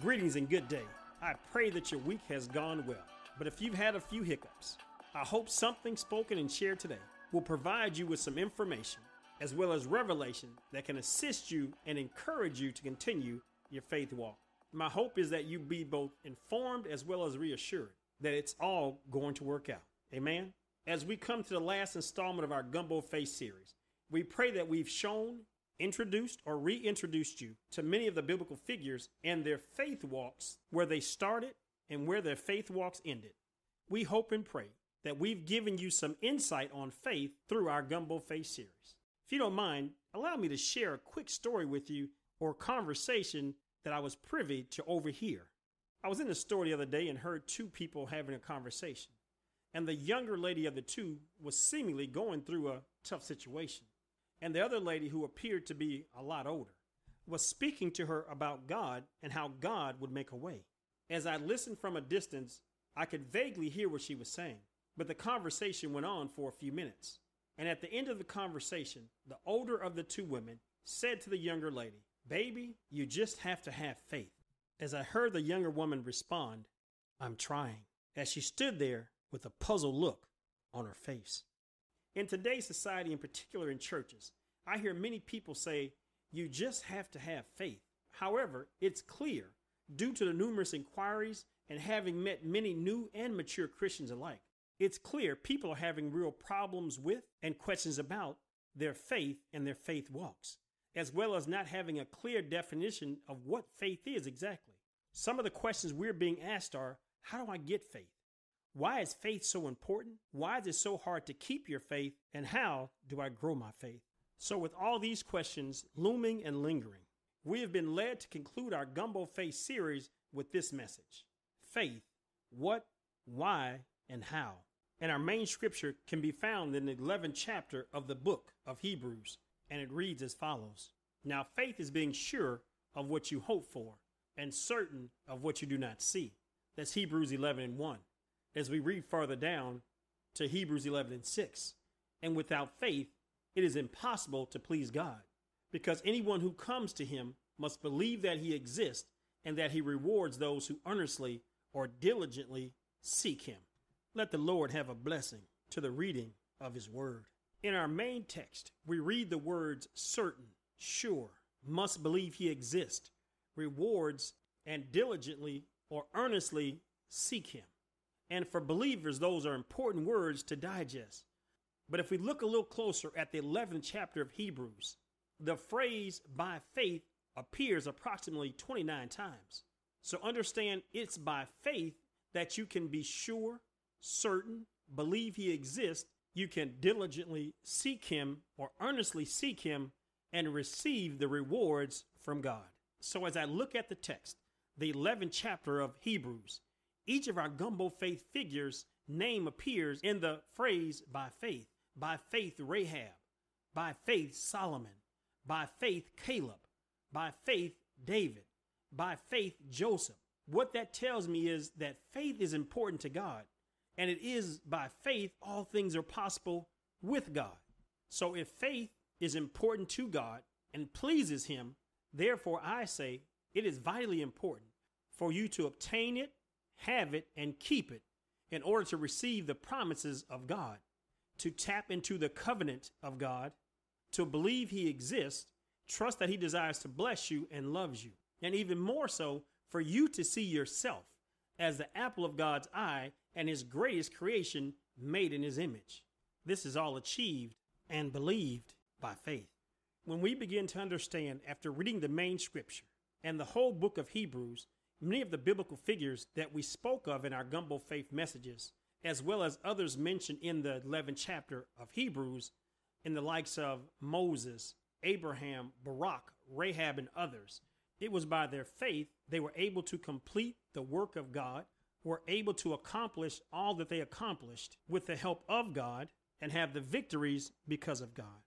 Greetings and good day. I pray that your week has gone well. But if you've had a few hiccups, I hope something spoken and shared today will provide you with some information as well as revelation that can assist you and encourage you to continue your faith walk. My hope is that you be both informed as well as reassured that it's all going to work out. Amen. As we come to the last installment of our Gumbo Faith series, we pray that we've shown, introduced, or reintroduced you to many of the biblical figures and their faith walks, where they started and where their faith walks ended. We hope and pray that we've given you some insight on faith through our Gumbo Faith series. If you don't mind, allow me to share a quick story with you or conversation that I was privy to overhear. I was in the store the other day and heard two people having a conversation and the younger lady of the two was seemingly going through a tough situation. And the other lady, who appeared to be a lot older, was speaking to her about God and how God would make a way. As I listened from a distance, I could vaguely hear what she was saying, but the conversation went on for a few minutes. And at the end of the conversation, the older of the two women said to the younger lady, Baby, you just have to have faith. As I heard the younger woman respond, I'm trying. As she stood there, with a puzzled look on her face. In today's society, in particular in churches, I hear many people say, you just have to have faith. However, it's clear, due to the numerous inquiries and having met many new and mature Christians alike, it's clear people are having real problems with and questions about their faith and their faith walks, as well as not having a clear definition of what faith is exactly. Some of the questions we're being asked are How do I get faith? Why is faith so important? Why is it so hard to keep your faith? And how do I grow my faith? So, with all these questions looming and lingering, we have been led to conclude our Gumbo Faith series with this message Faith, what, why, and how. And our main scripture can be found in the 11th chapter of the book of Hebrews, and it reads as follows Now, faith is being sure of what you hope for and certain of what you do not see. That's Hebrews 11 and 1 as we read further down to Hebrews 11 and 6. And without faith, it is impossible to please God, because anyone who comes to him must believe that he exists and that he rewards those who earnestly or diligently seek him. Let the Lord have a blessing to the reading of his word. In our main text, we read the words certain, sure, must believe he exists, rewards, and diligently or earnestly seek him. And for believers, those are important words to digest. But if we look a little closer at the 11th chapter of Hebrews, the phrase by faith appears approximately 29 times. So understand it's by faith that you can be sure, certain, believe he exists. You can diligently seek him or earnestly seek him and receive the rewards from God. So as I look at the text, the 11th chapter of Hebrews, each of our gumbo faith figures name appears in the phrase by faith. By faith, Rahab. By faith, Solomon. By faith, Caleb. By faith, David. By faith, Joseph. What that tells me is that faith is important to God. And it is by faith, all things are possible with God. So if faith is important to God and pleases Him, therefore I say it is vitally important for you to obtain it have it, and keep it in order to receive the promises of God, to tap into the covenant of God, to believe He exists, trust that He desires to bless you and loves you, and even more so, for you to see yourself as the apple of God's eye and His greatest creation made in His image. This is all achieved and believed by faith. When we begin to understand after reading the main scripture and the whole book of Hebrews Many of the biblical figures that we spoke of in our Gumbo Faith messages, as well as others mentioned in the 11th chapter of Hebrews, in the likes of Moses, Abraham, Barak, Rahab, and others, it was by their faith they were able to complete the work of God, were able to accomplish all that they accomplished with the help of God, and have the victories because of God.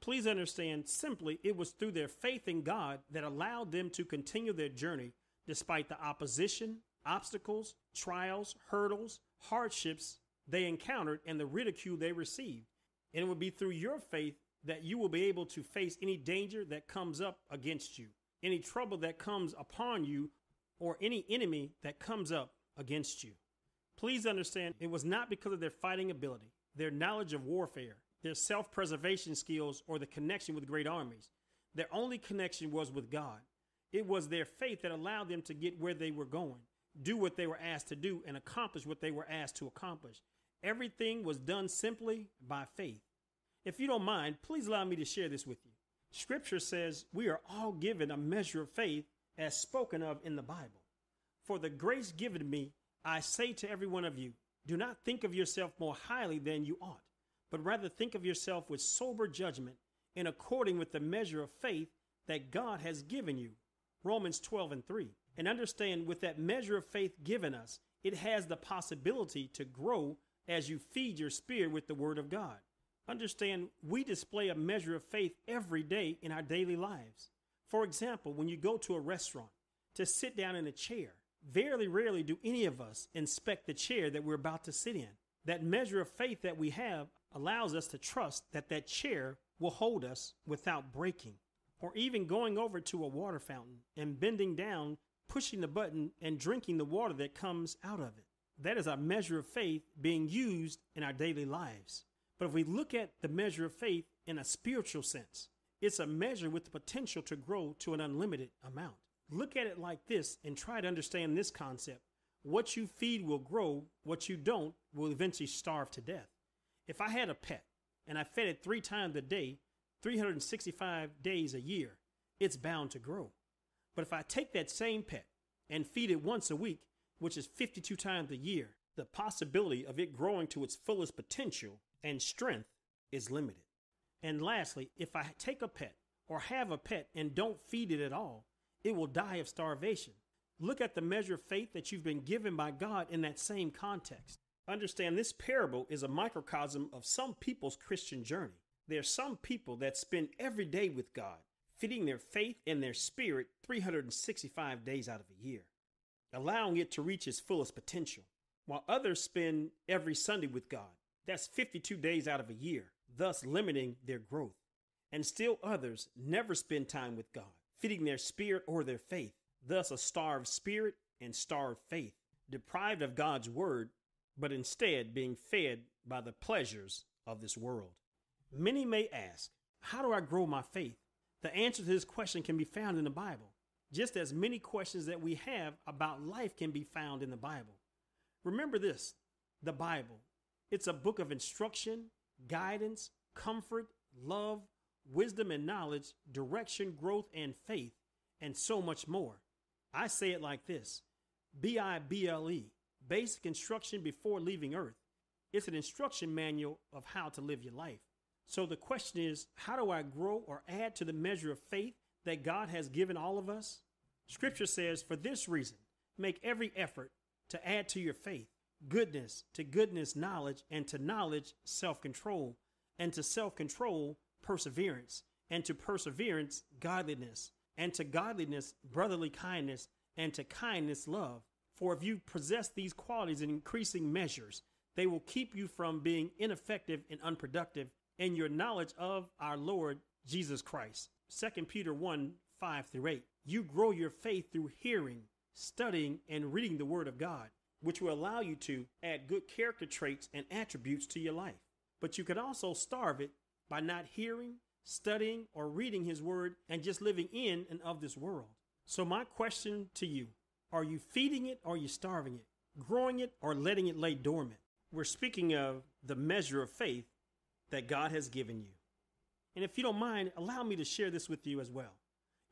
Please understand simply, it was through their faith in God that allowed them to continue their journey despite the opposition, obstacles, trials, hurdles, hardships they encountered, and the ridicule they received. And it will be through your faith that you will be able to face any danger that comes up against you, any trouble that comes upon you, or any enemy that comes up against you. Please understand, it was not because of their fighting ability, their knowledge of warfare, their self preservation skills, or the connection with great armies. Their only connection was with God. It was their faith that allowed them to get where they were going, do what they were asked to do, and accomplish what they were asked to accomplish. Everything was done simply by faith. If you don't mind, please allow me to share this with you. Scripture says we are all given a measure of faith as spoken of in the Bible. For the grace given me, I say to every one of you, do not think of yourself more highly than you ought, but rather think of yourself with sober judgment in according with the measure of faith that God has given you. Romans 12 and 3. And understand with that measure of faith given us, it has the possibility to grow as you feed your spirit with the word of God. Understand, we display a measure of faith every day in our daily lives. For example, when you go to a restaurant to sit down in a chair, very rarely do any of us inspect the chair that we're about to sit in. That measure of faith that we have allows us to trust that that chair will hold us without breaking. Or even going over to a water fountain and bending down, pushing the button, and drinking the water that comes out of it. That is a measure of faith being used in our daily lives. But if we look at the measure of faith in a spiritual sense, it's a measure with the potential to grow to an unlimited amount. Look at it like this and try to understand this concept. What you feed will grow, what you don't will eventually starve to death. If I had a pet and I fed it three times a day, 365 days a year, it's bound to grow. But if I take that same pet and feed it once a week, which is 52 times a year, the possibility of it growing to its fullest potential and strength is limited. And lastly, if I take a pet or have a pet and don't feed it at all, it will die of starvation. Look at the measure of faith that you've been given by God in that same context. Understand this parable is a microcosm of some people's Christian journey. There are some people that spend every day with God, feeding their faith and their spirit 365 days out of a year, allowing it to reach its fullest potential, while others spend every Sunday with God. That's 52 days out of a year, thus limiting their growth. And still others never spend time with God, feeding their spirit or their faith, thus a starved spirit and starved faith, deprived of God's word, but instead being fed by the pleasures of this world. Many may ask, How do I grow my faith? The answer to this question can be found in the Bible, just as many questions that we have about life can be found in the Bible. Remember this the Bible, it's a book of instruction, guidance, comfort, love, wisdom and knowledge, direction, growth, and faith, and so much more. I say it like this B I B L E, basic instruction before leaving Earth. It's an instruction manual of how to live your life. So the question is how do I grow or add to the measure of faith that God has given all of us? Scripture says, for this reason, make every effort to add to your faith goodness, to goodness, knowledge, and to knowledge, self control, and to self control, perseverance, and to perseverance, godliness, and to godliness, brotherly kindness, and to kindness, love. For if you possess these qualities in increasing measures, they will keep you from being ineffective and unproductive in your knowledge of our Lord Jesus Christ. 2 Peter 1 5 through 8. You grow your faith through hearing, studying, and reading the Word of God, which will allow you to add good character traits and attributes to your life. But you can also starve it by not hearing, studying, or reading His Word and just living in and of this world. So, my question to you are you feeding it or are you starving it? Growing it or letting it lay dormant? We're speaking of the measure of faith that God has given you. And if you don't mind, allow me to share this with you as well.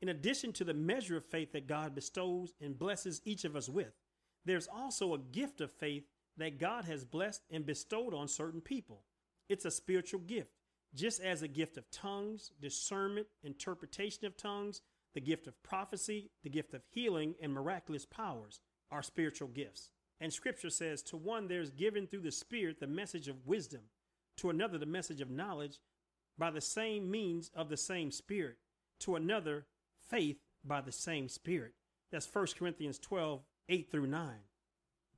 In addition to the measure of faith that God bestows and blesses each of us with, there's also a gift of faith that God has blessed and bestowed on certain people. It's a spiritual gift, just as a gift of tongues, discernment, interpretation of tongues, the gift of prophecy, the gift of healing, and miraculous powers are spiritual gifts. And scripture says, To one there's given through the Spirit the message of wisdom, to another the message of knowledge by the same means of the same Spirit, to another faith by the same Spirit. That's 1 Corinthians 12, 8 through 9.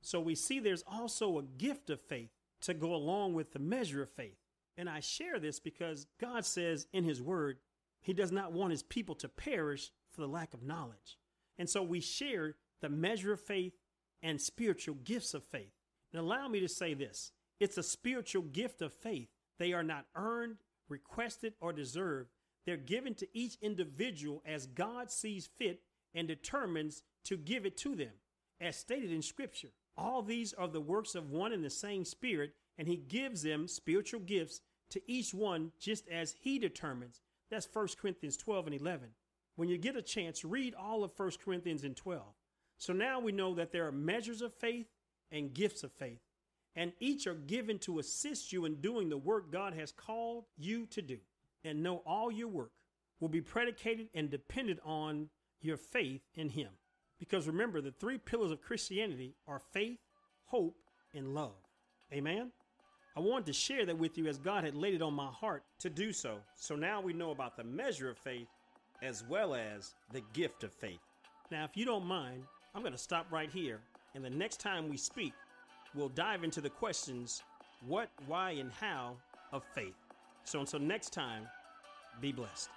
So we see there's also a gift of faith to go along with the measure of faith. And I share this because God says in His Word, He does not want His people to perish for the lack of knowledge. And so we share the measure of faith, and spiritual gifts of faith. And allow me to say this it's a spiritual gift of faith. They are not earned, requested, or deserved. They're given to each individual as God sees fit and determines to give it to them, as stated in Scripture. All these are the works of one and the same Spirit, and He gives them spiritual gifts to each one just as He determines. That's 1 Corinthians 12 and 11. When you get a chance, read all of 1 Corinthians and 12. So now we know that there are measures of faith and gifts of faith, and each are given to assist you in doing the work God has called you to do. And know all your work will be predicated and dependent on your faith in Him. Because remember, the three pillars of Christianity are faith, hope, and love. Amen? I wanted to share that with you as God had laid it on my heart to do so. So now we know about the measure of faith as well as the gift of faith. Now, if you don't mind, I'm going to stop right here. And the next time we speak, we'll dive into the questions what, why, and how of faith. So until next time, be blessed.